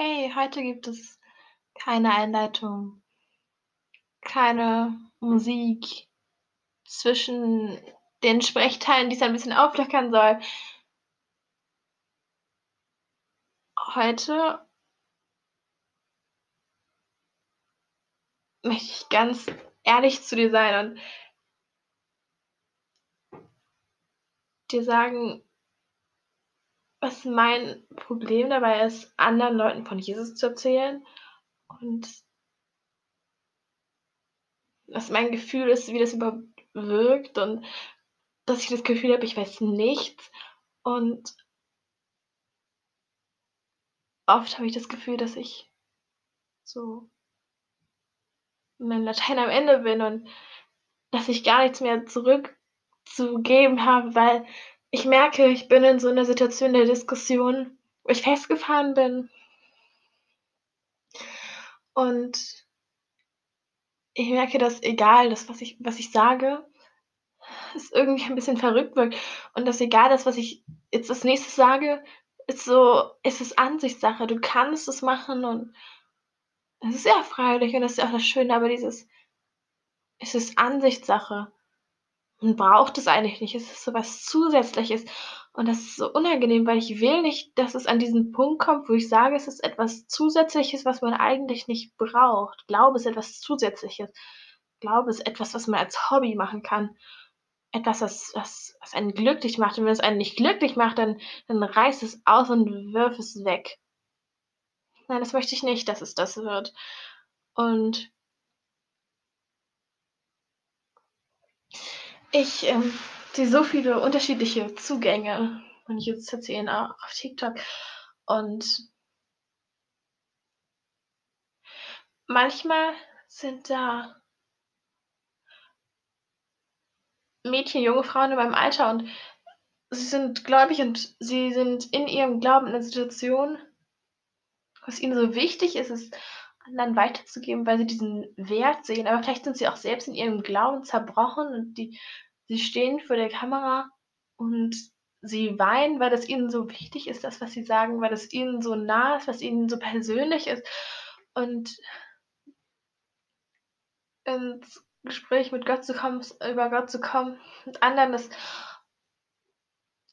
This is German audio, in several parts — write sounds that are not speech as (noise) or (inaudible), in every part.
Hey, heute gibt es keine Einleitung, keine Musik zwischen den Sprechteilen, die's ein bisschen auflockern soll. Heute möchte ich ganz ehrlich zu dir sein und dir sagen was mein Problem dabei ist, anderen Leuten von Jesus zu erzählen. Und was mein Gefühl ist, wie das überhaupt wirkt und dass ich das Gefühl habe, ich weiß nichts. Und oft habe ich das Gefühl, dass ich so mein Latein am Ende bin und dass ich gar nichts mehr zurückzugeben habe, weil ich merke, ich bin in so 'ner Situation der Diskussion, wo ich festgefahren bin und ich merke, dass egal das, was ich was ich sage, es irgendwie ein bisschen verrückt wirkt und dass egal das, was ich jetzt als Nächstes sage, ist so es ist Ansichtssache. Du kannst es machen und es ist ja freiwillig und das ist ja auch das Schöne, aber dieses es ist Ansichtssache. Man braucht es eigentlich nicht. Es ist so was Zusätzliches und das ist so unangenehm, weil ich will nicht, dass es an diesen Punkt kommt, wo ich sage, es ist etwas Zusätzliches, was man eigentlich nicht braucht. Glaube ist etwas Zusätzliches. Glaube ist etwas, was man als Hobby machen kann. Etwas, was was was einen glücklich macht und wenn es einen nicht glücklich macht, dann dann reiß es aus und wirf es weg. Nein, das möchte ich nicht, dass es das wird. Und ich, ähm, sehe so viele unterschiedliche Zugänge von Jesus-Erzählen auch auf TikTok. Und manchmal sind da Mädchen, junge Frauen in meinem Alter und sie sind gläubig und sie sind in ihrem Glauben in 'ner Situation was ihnen so wichtig ist, es anderen weiterzugeben, weil sie diesen Wert sehen, aber vielleicht sind sie auch selbst in ihrem Glauben zerbrochen und die sie stehen vor der Kamera und sie weinen, weil es ihnen so wichtig ist, das, was sie sagen, weil es ihnen so nah ist, was ihnen so persönlich ist. Und ins Gespräch mit Gott zu kommen über Gott zu kommen mit anderen, das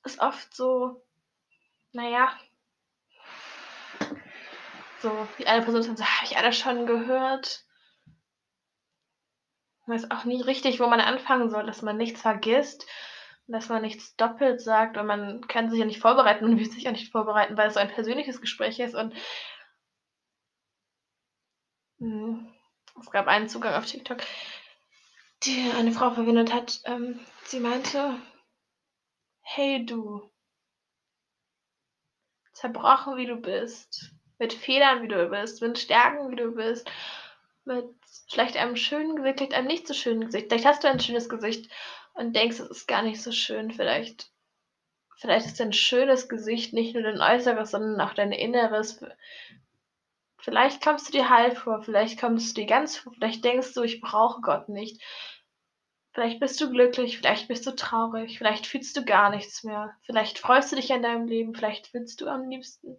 ist oft so, na ja so, die eine Person sagt so: „Habe ich alles schon gehört.“ Weiß auch nie richtig, wo man anfangen soll, dass man nichts vergisst dass man nichts doppelt sagt und man kann sich ja nicht vorbereiten und (laughs) will sich ja nicht vorbereiten, weil es so ein persönliches Gespräch ist und hm, es gab einen Zugang auf TikTok, die eine Frau verwendet hat, ähm, sie meinte: „Hey du“ „zerbrochen wie du bist, mit Fehlern wie du bist, mit Stärken wie du bist, mit vielleicht einem schönen Gesicht, vielleicht einem nicht so schönen Gesicht. Vielleicht hast du ein schönes Gesicht und denkst, es ist gar nicht so schön. Vielleicht vielleicht ist dein schönes Gesicht nicht nur dein Äußeres, sondern auch dein Inneres. Vielleicht kommst du dir heil vor, vielleicht kommst du dir ganz vor, vielleicht denkst du: „Ich brauche Gott nicht.“ Vielleicht bist du glücklich, vielleicht bist du traurig, vielleicht fühlst du gar nichts mehr. Vielleicht freust du dich an deinem Leben, vielleicht willst du am liebsten,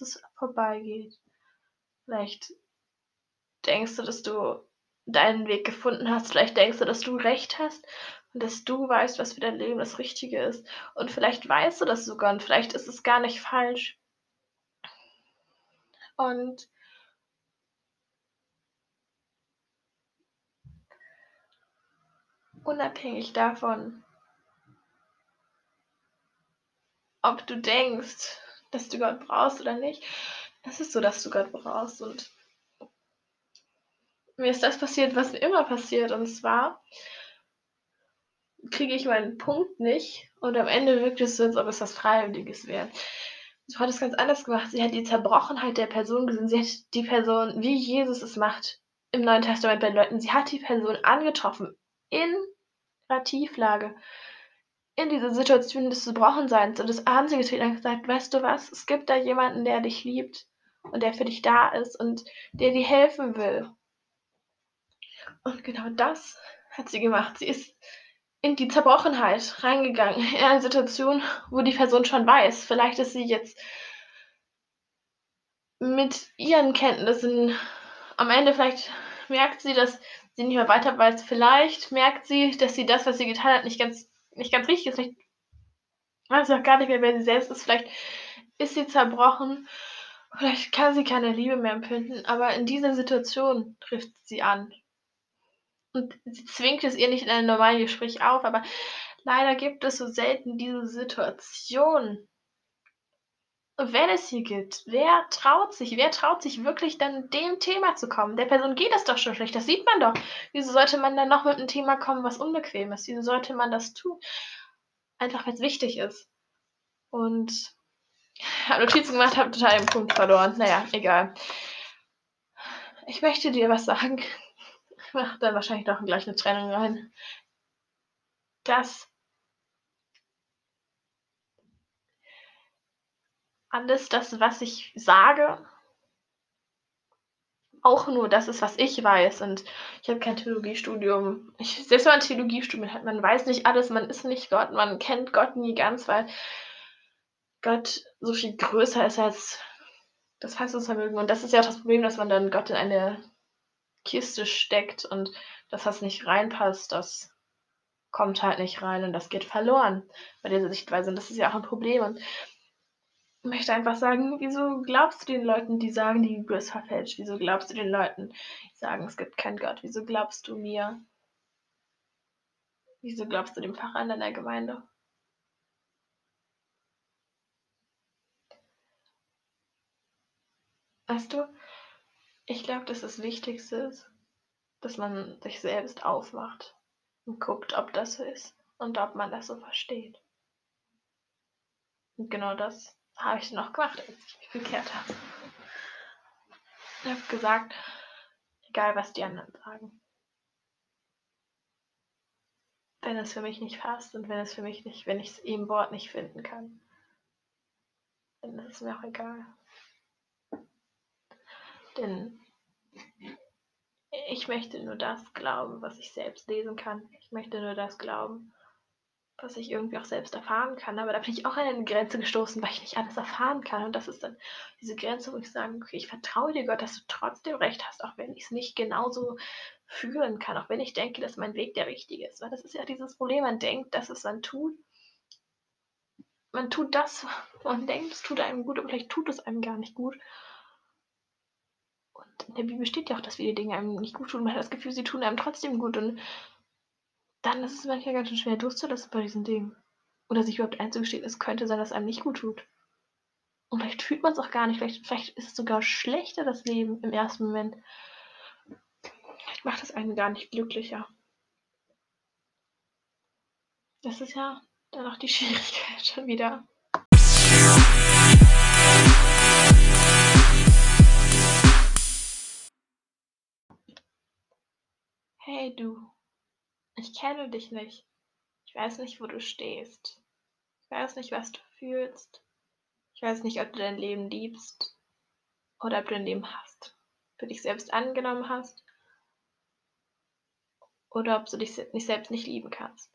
dass es vorbeigeht. Vielleicht denkst du, dass du deinen Weg gefunden hast. Vielleicht denkst du, dass du recht hast und dass du weißt, was für dein Leben das Richtige ist. Und vielleicht weißt du das sogar und vielleicht ist es gar nicht falsch. Und unabhängig davon ob du denkst, dass du Gott brauchst oder nicht, es ist so, dass du Gott brauchst und mir ist das passiert, was mir immer passiert, und zwar kriege ich meinen Punkt nicht und am Ende wirkt es so, als ob es was Freiwilliges wäre. Sie hat es ganz anders gemacht. Sie hat die Zerbrochenheit der Person gesehen. Sie hat die Person, wie Jesus es macht im Neuen Testament bei Leuten sie hat die Person angetroffen in ihrer Tieflage, in dieser Situation des Zerbrochenseins und das Arm sie getreten und gesagt: „Weißt du was? Es gibt da jemanden, der dich liebt und der für dich da ist und der dir helfen will.“ Und genau das hat sie gemacht. Sie ist in die Zerbrochenheit reingegangen, in eine Situation, wo die Person schon weiß, vielleicht ist sie jetzt mit ihren Kenntnissen am Ende vielleicht merkt sie, dass sie nicht mehr weiter weiß. Vielleicht merkt sie, dass sie das, was sie getan hat, nicht ganz nicht ganz richtig ist. Vielleicht weiß auch gar nicht mehr, wer sie selbst ist. Vielleicht ist sie zerbrochen. Vielleicht kann sie keine Liebe mehr empfinden, aber in dieser Situation trifft sie an. Und sie zwingt es ihr nicht in einem normalen Gespräch auf, aber leider gibt es so selten diese Situation. Wenn es sie gibt, wer traut sich, wer traut sich wirklich dann dem Thema zu kommen? Der Person geht es doch schon schlecht, das sieht man doch. Wieso sollte man dann noch mit einem Thema kommen, was unbequem ist? Wieso sollte man das tun? Einfach weil es wichtig ist. Und (laughs) habe Notizen gemacht, habe total den Punkt verloren. Naja, egal. Ich möchte dir was sagen. (laughs) Ich mache dann wahrscheinlich doch gleich eine Trennung rein. Dass alles das, was ich sage, auch nur das ist, was ich weiß. Und ich habe kein Theologiestudium. Ich, selbst wenn man ein Theologiestudium hat, man weiß nicht alles, man ist nicht Gott, man kennt Gott nie ganz, weil Gott so viel größer ist als das Fassungsvermögen. Und das ist ja auch das Problem, dass man dann Gott in eine Kiste steckt und das, was nicht reinpasst, das kommt halt nicht rein und das geht verloren bei dieser Sichtweise. Und das ist ja auch ein Problem. Und möchte einfach sagen, wieso glaubst du den Leuten, die sagen, die Bibel ist verfälscht? Wieso glaubst du den Leuten, die sagen, es gibt keinen Gott? Wieso glaubst du mir? Wieso glaubst du dem Pfarrer in deiner Gemeinde? Weißt du, ich glaube, dass das Wichtigste ist, dass man sich selbst aufmacht und guckt, ob das so ist und ob man das so versteht. Und genau das habe ich auch gemacht, als ich mich bekehrt habe. Ich habe gesagt, egal was die anderen sagen. Wenn es für mich nicht passt und wenn es für mich nicht, wenn ich es im Wort nicht finden kann, dann ist es mir auch egal. Denn ich möchte nur das glauben, was ich selbst lesen kann. Ich möchte nur das glauben, was ich irgendwie auch selbst erfahren kann. Aber da bin ich auch an eine Grenze gestoßen, weil ich nicht alles erfahren kann. Und das ist dann diese Grenze, wo ich sage, okay, ich vertraue dir Gott, dass du trotzdem recht hast, auch wenn ich es nicht genauso fühlen kann, auch wenn ich denke, dass mein Weg der richtige ist. Weil das ist ja dieses Problem, man denkt, dass es dann tut. Man tut das, man denkt, es tut einem gut, aber vielleicht tut es einem gar nicht gut in der Bibel steht ja auch, dass viele Dinge einem nicht gut tun. Man hat das Gefühl, sie tun einem trotzdem gut. Und dann ist es manchmal ganz schön schwer durchzulassen bei diesen Dingen. Oder sich überhaupt einzugestehen, es könnte sein, dass einem nicht gut tut. Und vielleicht fühlt man es auch gar nicht. Vielleicht, vielleicht ist es sogar schlechter, das Leben im ersten Moment. Vielleicht macht es einen gar nicht glücklicher. Das ist ja dann auch die (laughs) Schwierigkeit schon wieder. Hey du, ich kenne dich nicht. Ich weiß nicht, wo du stehst. Ich weiß nicht, was du fühlst. Ich weiß nicht, ob du dein Leben liebst oder ob du ein Leben hast. Für dich selbst angenommen hast oder ob du dich selbst nicht lieben kannst.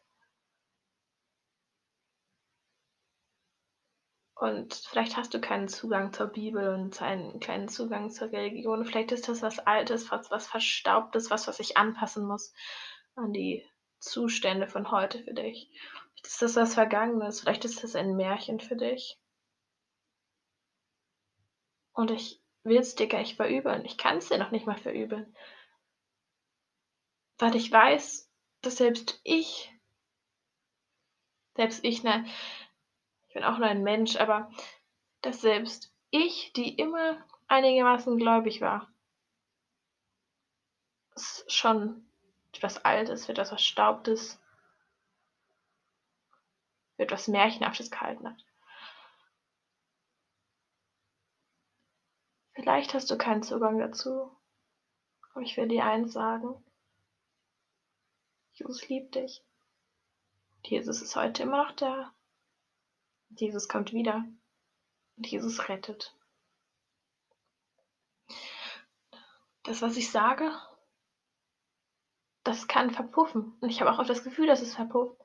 Und vielleicht hast du keinen Zugang zur Bibel und einen kleinen Zugang zur Religion. Vielleicht ist das was Altes, was, was Verstaubtes, was, was sich anpassen muss an die Zustände von heute für dich. Vielleicht ist das was Vergangenes, vielleicht ist das ein Märchen für dich. Und ich will es dir gar nicht verübeln. Ich kann es dir noch nicht mal verübeln. Weil ich weiß, dass selbst ich, selbst ich, nein, ich bin auch nur ein Mensch, aber dass selbst ich, die immer einigermaßen gläubig war, schon etwas Altes, für etwas Verstaubtes, für etwas Märchenhaftes gehalten hat. Vielleicht hast du keinen Zugang dazu, aber ich will dir eins sagen. Jesus liebt dich. Jesus ist heute immer noch da. Jesus kommt wieder und Jesus rettet. Das, was ich sage, das kann verpuffen. Und ich habe auch oft das Gefühl, dass es verpufft,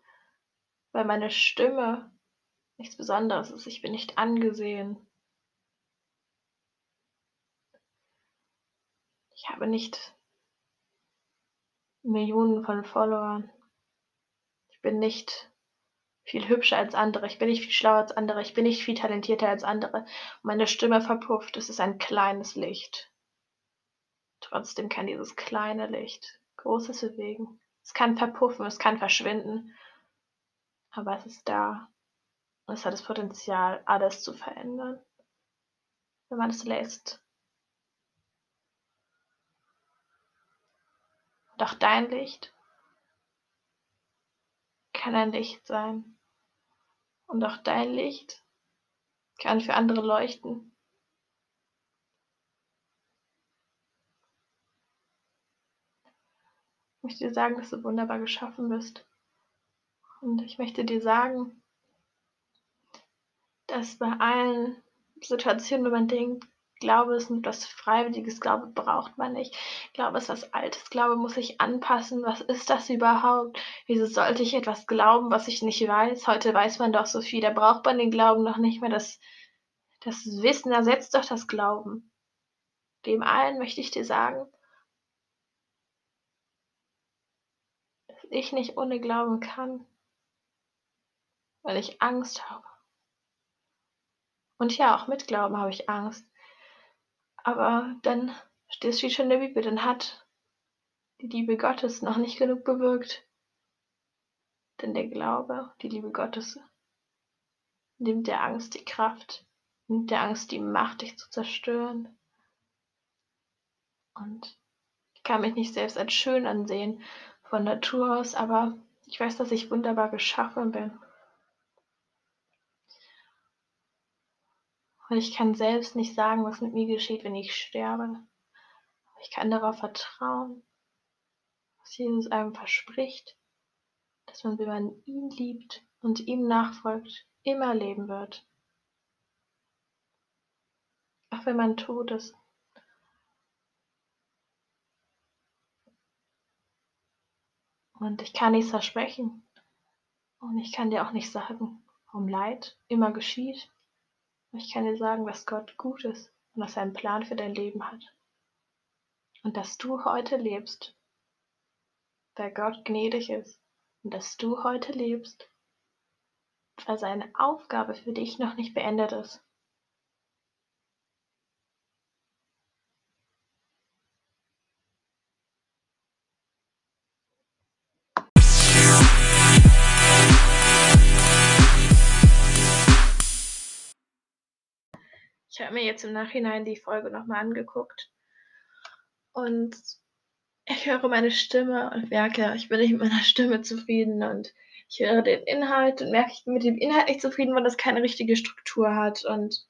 weil meine Stimme nichts Besonderes ist. Ich bin nicht angesehen. Ich habe nicht Millionen von Followern. Ich bin nicht viel hübscher als andere. Ich bin nicht viel schlauer als andere. Ich bin nicht viel talentierter als andere. Meine Stimme verpufft. Es ist ein kleines Licht. Trotzdem kann dieses kleine Licht Großes bewegen. Es kann verpuffen, es kann verschwinden, aber es ist da. Und es hat das Potenzial, alles zu verändern, wenn man es lässt. Doch dein Licht kann ein Licht sein. Und auch dein Licht kann für andere leuchten. Möchte dir sagen, dass du wunderbar geschaffen bist. Und ich möchte dir sagen, dass bei allen Situationen, wo man denkt, Glaube ist etwas Freiwilliges, Glaube braucht man nicht. Glaube ist was Altes, Glaube muss sich anpassen. Was ist das überhaupt? Wieso sollte ich etwas glauben, was ich nicht weiß? Heute weiß man doch so viel, da braucht man den Glauben noch nicht mehr. Das, das Wissen ersetzt doch das Glauben. Dem allen möchte ich dir sagen, ich nicht ohne Glauben kann, weil ich Angst habe. Und ja, auch mit Glauben habe ich Angst. Aber dann steht es schon in der Bibel, dann hat die Liebe Gottes noch nicht genug bewirkt. Denn der Glaube, die Liebe Gottes, nimmt der Angst die Kraft, nimmt der Angst die Macht, dich zu zerstören. Und ich kann mich nicht selbst als schön ansehen von Natur aus, aber ich weiß, dass ich wunderbar geschaffen bin. Und ich kann selbst nicht sagen, was mit mir geschieht, wenn ich sterbe. Ich kann darauf vertrauen, was Jesus einem verspricht, dass man, wenn man ihn liebt und ihm nachfolgt, immer leben wird. Auch wenn man tot ist. Und ich kann nichts versprechen. Und ich kann dir auch nicht sagen, warum Leid immer geschieht. Ich kann dir sagen, dass Gott gut ist und dass er einen Plan für dein Leben hat. Und dass du heute lebst, weil Gott gnädig ist. Und dass du heute lebst, weil seine Aufgabe für dich noch nicht beendet ist. Jetzt im Nachhinein die Folge nochmal angeguckt und ich höre meine Stimme und merke, ich bin nicht mit meiner Stimme zufrieden und ich höre den Inhalt und merke, ich bin mit dem Inhalt nicht zufrieden, weil das keine richtige Struktur hat und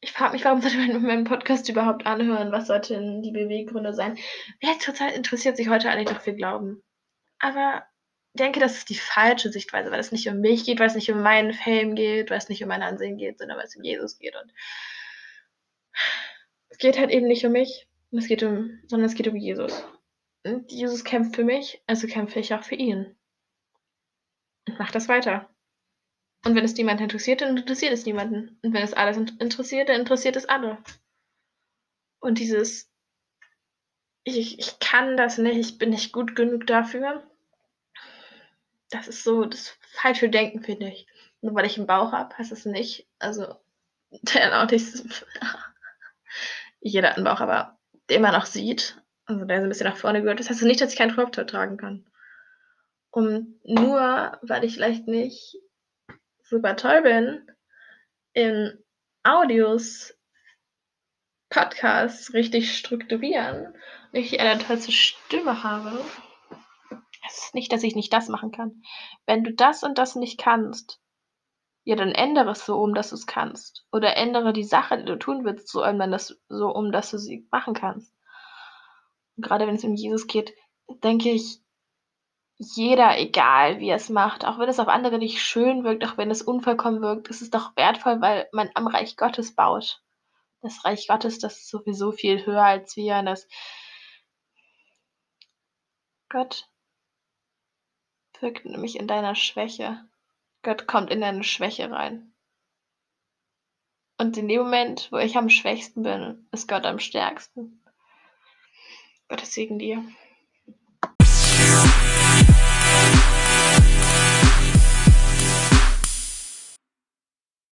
ich frage mich, warum sollte man meinen Podcast überhaupt anhören? Was sollten die Beweggründe sein? Wer total interessiert sich heute eigentlich doch für Glauben? Aber denke, das ist die falsche Sichtweise, weil es nicht um mich geht, weil es nicht um meinen Fame geht, weil es nicht um mein Ansehen geht, sondern weil es um Jesus geht. Und es geht halt eben nicht um mich, es geht um, sondern es geht um Jesus. Und Jesus kämpft für mich, also kämpfe ich auch für ihn. Und mach das weiter. Und wenn es niemanden interessiert, dann interessiert es niemanden. Und wenn es alles interessiert, dann interessiert es alle. Und dieses, ich, ich kann das nicht, ich bin nicht gut genug dafür, das ist so das falsche Denken, finde ich. Nur weil ich einen Bauch habe, heißt das nicht, also (laughs) der auch nicht, (laughs) jeder hat einen Bauch, aber den man auch sieht, also der so ein bisschen nach vorne gehört, das heißt nicht, dass ich keinen Crop tragen kann. Und nur weil ich vielleicht nicht super toll bin, in Audios, Podcasts richtig strukturieren und ich eine tollste Stimme habe, es ist nicht, dass ich nicht das machen kann. Wenn du das und das nicht kannst, ja, dann ändere es so um, dass du es kannst. Oder ändere die Sache, die du tun willst, so um, das, so um, dass du sie machen kannst. Und gerade wenn es um Jesus geht, denke ich, jeder, egal wie er es macht, auch wenn es auf andere nicht schön wirkt, auch wenn es unvollkommen wirkt, ist es doch wertvoll, weil man am Reich Gottes baut. Das Reich Gottes, das ist sowieso viel höher als wir. Und das Gott wirkt nämlich in deiner Schwäche. Gott kommt in deine Schwäche rein. Und in dem Moment, wo ich am schwächsten bin, ist Gott am stärksten. Gottes Segen dir.